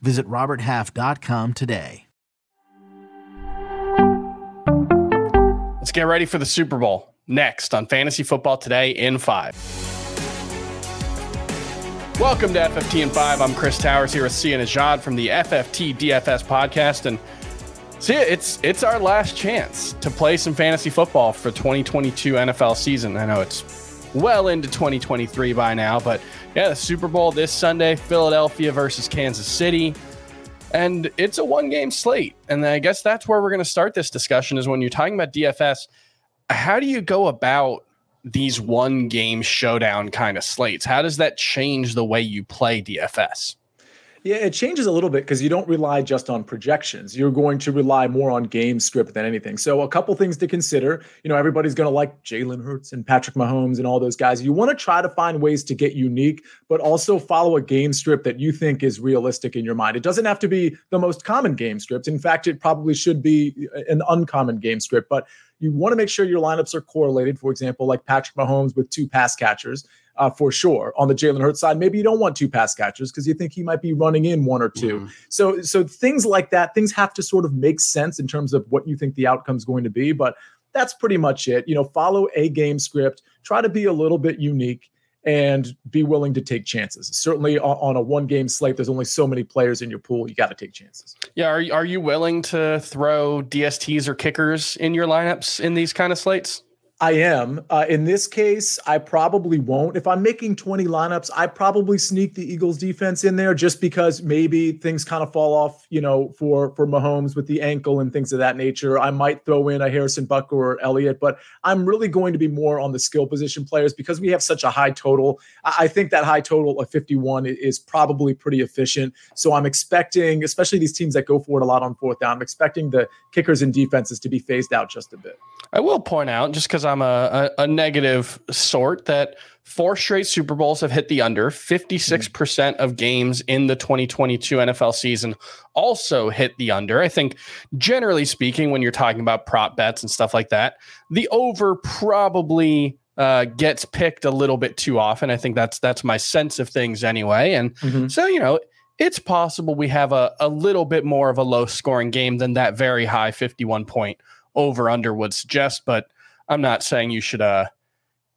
Visit RobertHalf.com today. Let's get ready for the Super Bowl next on Fantasy Football Today in 5. Welcome to FFT in 5. I'm Chris Towers here with Sia Nejad from the FFT DFS podcast. And Sia, it's it's our last chance to play some fantasy football for 2022 NFL season. I know it's well into 2023 by now, but yeah, the Super Bowl this Sunday, Philadelphia versus Kansas City. And it's a one game slate. And I guess that's where we're going to start this discussion is when you're talking about DFS, how do you go about these one game showdown kind of slates? How does that change the way you play DFS? Yeah, it changes a little bit because you don't rely just on projections. You're going to rely more on game script than anything. So, a couple things to consider. You know, everybody's going to like Jalen Hurts and Patrick Mahomes and all those guys. You want to try to find ways to get unique, but also follow a game script that you think is realistic in your mind. It doesn't have to be the most common game script. In fact, it probably should be uh, an uncommon game script, but you want to make sure your lineups are correlated. For example, like Patrick Mahomes with two pass catchers. Uh, for sure. On the Jalen Hurts side, maybe you don't want two pass catchers because you think he might be running in one or 2 mm-hmm. So, so things like that, things have to sort of make sense in terms of what you think the outcome is going to be. But that's pretty much it. You know, follow a game script. Try to be a little bit unique and be willing to take chances. Certainly on a one game slate, there's only so many players in your pool. You got to take chances. Yeah. Are, are you willing to throw DSTs or kickers in your lineups in these kind of slates? I am. Uh, in this case, I probably won't. If I'm making 20 lineups, I probably sneak the Eagles defense in there just because maybe things kind of fall off, you know, for for Mahomes with the ankle and things of that nature. I might throw in a Harrison Butker or Elliott, but I'm really going to be more on the skill position players because we have such a high total. I think that high total of 51 is probably pretty efficient. So I'm expecting, especially these teams that go for it a lot on fourth down, I'm expecting the kickers and defenses to be phased out just a bit. I will point out, just because I'm a, a, a, negative sort, that four straight Super Bowls have hit the under. 56% mm. of games in the 2022 NFL season also hit the under. I think, generally speaking, when you're talking about prop bets and stuff like that, the over probably uh, gets picked a little bit too often. I think that's that's my sense of things anyway. And mm-hmm. so, you know, it's possible we have a, a little bit more of a low scoring game than that very high 51 point over under would suggest. But I'm not saying you should uh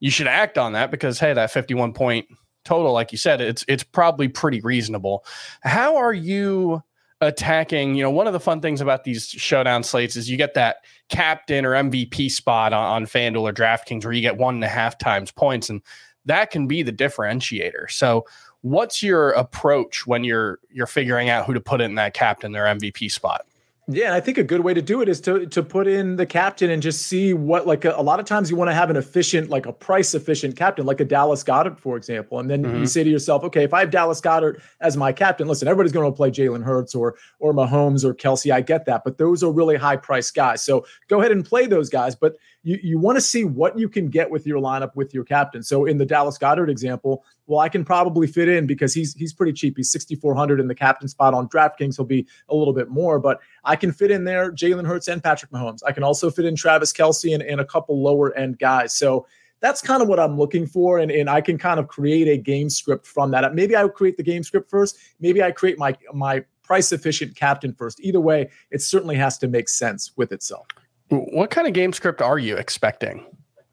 you should act on that because hey, that 51 point total, like you said, it's it's probably pretty reasonable. How are you attacking? You know, one of the fun things about these showdown slates is you get that captain or MVP spot on, on FanDuel or DraftKings where you get one and a half times points, and that can be the differentiator. So what's your approach when you're you're figuring out who to put in that captain or MVP spot? Yeah, and I think a good way to do it is to to put in the captain and just see what like a, a lot of times you want to have an efficient like a price efficient captain like a Dallas Goedert for example, and then mm-hmm. you say to yourself, okay, if I have Dallas Goedert as my captain, listen, everybody's going to play Jalen Hurts or or Mahomes or Kelce, I get that, but those are really high price guys. So go ahead and play those guys, but you, you want to see what you can get with your lineup with your captain. So in the Dallas Goedert example, well, I can probably fit in because he's he's pretty cheap. He's 6,400 in the captain spot on DraftKings. He'll be a little bit more, but I can fit in there Jalen Hurts and Patrick Mahomes. I can also fit in Travis Kelce and, and a couple lower end guys. So that's kind of what I'm looking for. And, and I can kind of create a game script from that. Maybe I create the game script first. Maybe I create my my price efficient captain first. Either way, it certainly has to make sense with itself. What kind of game script are you expecting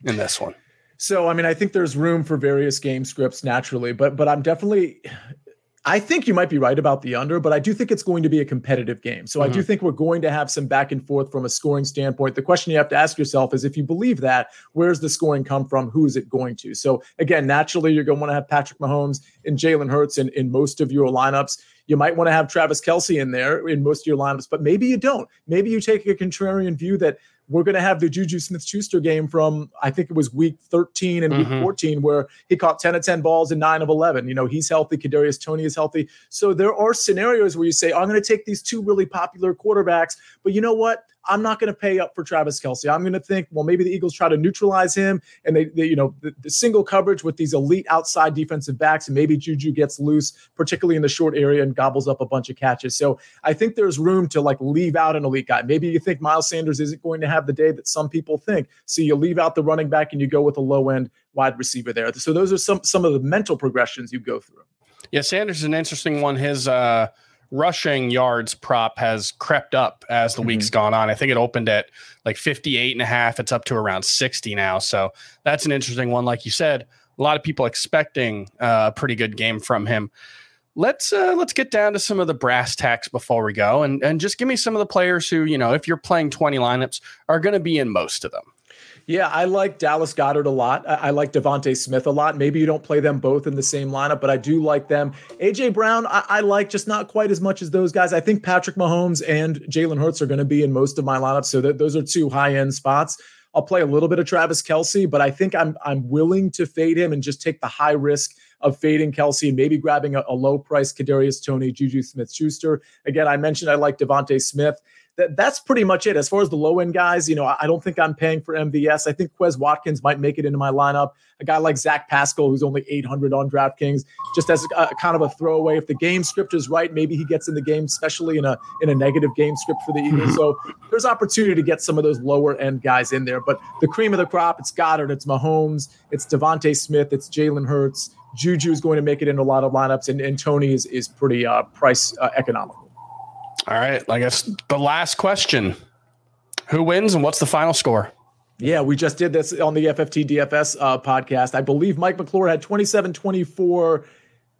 in this one? So, I mean, I think there's room for various game scripts naturally, but but I'm definitely I think you might be right about the under, but I do think it's going to be a competitive game. So mm-hmm. I do mm-hmm. think we're going to have some back and forth from a scoring standpoint. The question you have to ask yourself is if you believe that, where's the scoring come from? Who is it going to? So again, naturally, you're going to want to have Patrick Mahomes and Jalen Hurts in, in most of your lineups You might want to have Travis Kelce in there in most of your lineups, but maybe you don't. Maybe you take a contrarian view that we're going to have the Juju Smith Schuster game from, I think it was week 13 and mm-hmm. week 14, where he caught 10 of 10 balls and nine of 11. You know, he's healthy. Kadarius Toney is healthy. So there are scenarios where you say, I'm going to take these two really popular quarterbacks, but you know what? I'm not going to pay up for Travis Kelce. I'm going to think, well, maybe the Eagles try to neutralize him and they, they you know, the, the, single coverage with these elite outside defensive backs, and maybe Juju gets loose, particularly in the short area, and gobbles up a bunch of catches. So I think there's room to like leave out an elite guy. Maybe you think Miles Sanders isn't going to have the day that some people think. So you leave out the running back and you go with a low end wide receiver there. So those are some some of the mental progressions you go through. Yeah, Sanders is an interesting one. His uh rushing yards prop has crept up as the mm-hmm. week's gone on. I think it opened at like 58 and a half. It's up to around 60 now. So that's an interesting one. Like you said, a lot of people expecting a pretty good game from him. Let's uh, let's get down to some of the brass tacks before we go, and and just give me some of the players who you know if you're playing 20 lineups are going to be in most of them. Yeah, I like Dallas Goedert a lot. I, like DeVonta Smith a lot. Maybe you don't play them both in the same lineup, but I do like them. AJ Brown, I, I like just not quite as much as those guys. I think Patrick Mahomes and Jalen Hurts are going to be in most of my lineups, so that those are two high end spots. I'll play a little bit of Travis Kelce, but I think I'm I'm willing to fade him and just take the high risk of fading Kelce and maybe grabbing a, a low price Kadarius Toney, Juju Smith Schuster. Again, I mentioned I like DeVonta Smith that, that's pretty much it. As far as the low end guys, you know, I, I don't think I'm paying for MVS. I think Quez Watkins might make it into my lineup. A guy like Zach Pascal, who's only 800 on DraftKings, just as a, a, kind of a throwaway. If the game script is right, maybe he gets in the game, especially in a in a negative game script for the Eagles. Mm-hmm. So there's opportunity to get some of those lower end guys in there. But the cream of the crop, it's Goedert, it's Mahomes, it's DeVonta Smith, it's Jalen Hurts. Juju is going to make it in a lot of lineups, and, and Toney is is pretty uh, price uh, economical. All right. I guess the last question Who wins and what's the final score? Yeah, we just did this on the FFT DFS uh, podcast. I believe Mike McClure had 27 24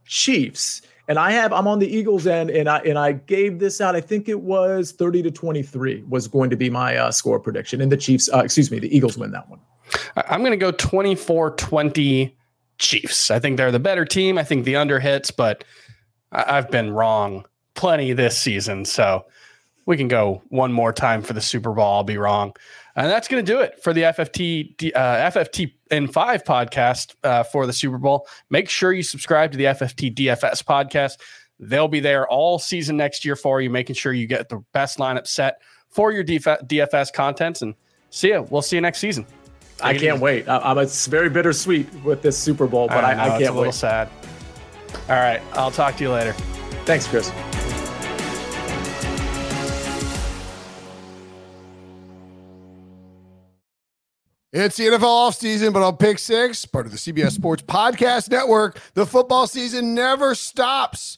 Chiefs. And I have I'm on the Eagles end, and I and I gave this out. I think it was 30 to 23 was going to be my uh, score prediction. And the Chiefs, uh, excuse me, the Eagles win that one. I'm going to go 24 20 Chiefs. I think they're the better team. I think the under hits, but I've been wrong plenty this season. So we can go one more time for the Super Bowl. I'll be wrong. And that's going to do it for the FFT uh, FFT in five podcast uh, for the Super Bowl. Make sure you subscribe to the FFT DFS podcast. They'll be there all season next year for you, making sure you get the best lineup set for your DFS contents. And see you. We'll see you next season. Take I can't wait. I'm it's very bittersweet with this Super Bowl, but I, know, I can't wait. A little sad. All right, I'll talk to you later. Thanks, Chris. It's the NFL offseason, but on Pick Six, part of the CBS Sports Podcast Network, the football season never stops.